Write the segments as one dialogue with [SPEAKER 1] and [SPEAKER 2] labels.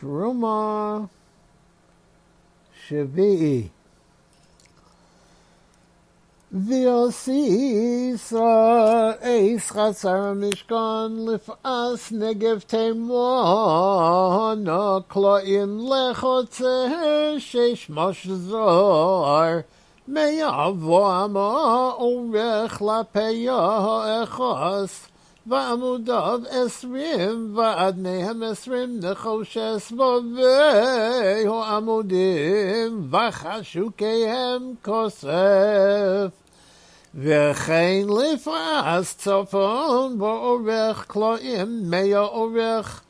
[SPEAKER 1] Truma Shvi'i. Vyosi Yisra Eish Chatsar Mishkan Lifas Negev Teimu Ano Kloin Lechotze Shish Mosh Zohar Me'yavu Amo Uvech Lapeyo Echos Echos ועמודיו עשרים ועד מהם עשרים נחושס בובי העמודים וחשוקיהם כוסף. וכן לפרס צפון באורך כלואים מאה אורך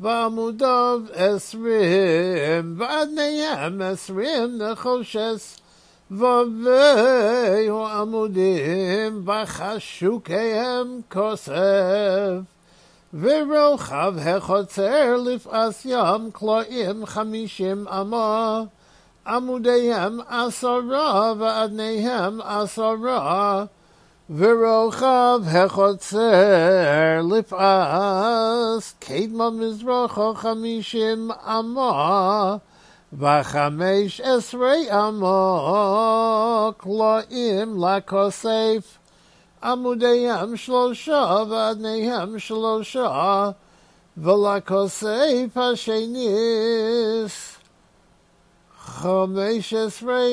[SPEAKER 1] ועמודיו עשרים ועד מהם עשרים נחושס והיו עמודים בחשוקיהם כוסף ורוחב החוצר לפעש ים כלואים חמישים אמה. עמודיהם עשרה ואדניהם עשרה ורוחב החוצר לפעש קדמה מזרחו חמישים אמה וחמש עשרה עמוק לאים לכוסף עמודיהם שלושה ואדניהם שלושה ולכוסף השניס חמש עשרה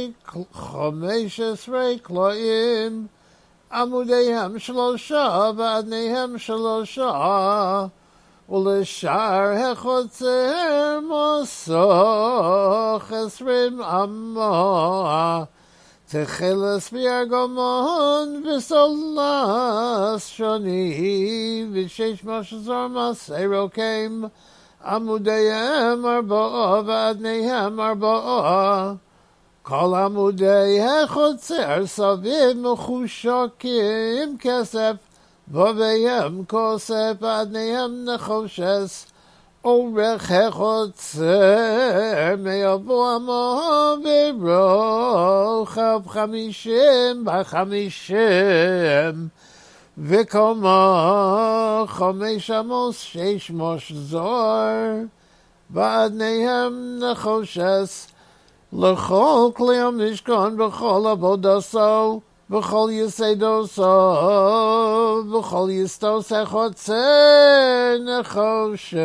[SPEAKER 1] חמש עשרה קלעים עמודיהם שלושה ואדניהם שלושה ולשאר החוצר מוסוך עשרים אמה תחילס בירגמון וסולס שוני ושש משזור מסרוקים עמודיהם ארבעה ואדניהם ארבעה כל עמודי החוצר סביב מחושקים כסף ובהם כוסף עדניהם נחושס, החוצר מיבוא עמו ברוחב חמישים בחמישים, וקומה חמש עמוס שש מוש זוהר, ועדניהם נחושס, לכל כלי המשכון בכל עבודתו, וכל יסדו סוב, וכל יסדו סחוצן נחושס.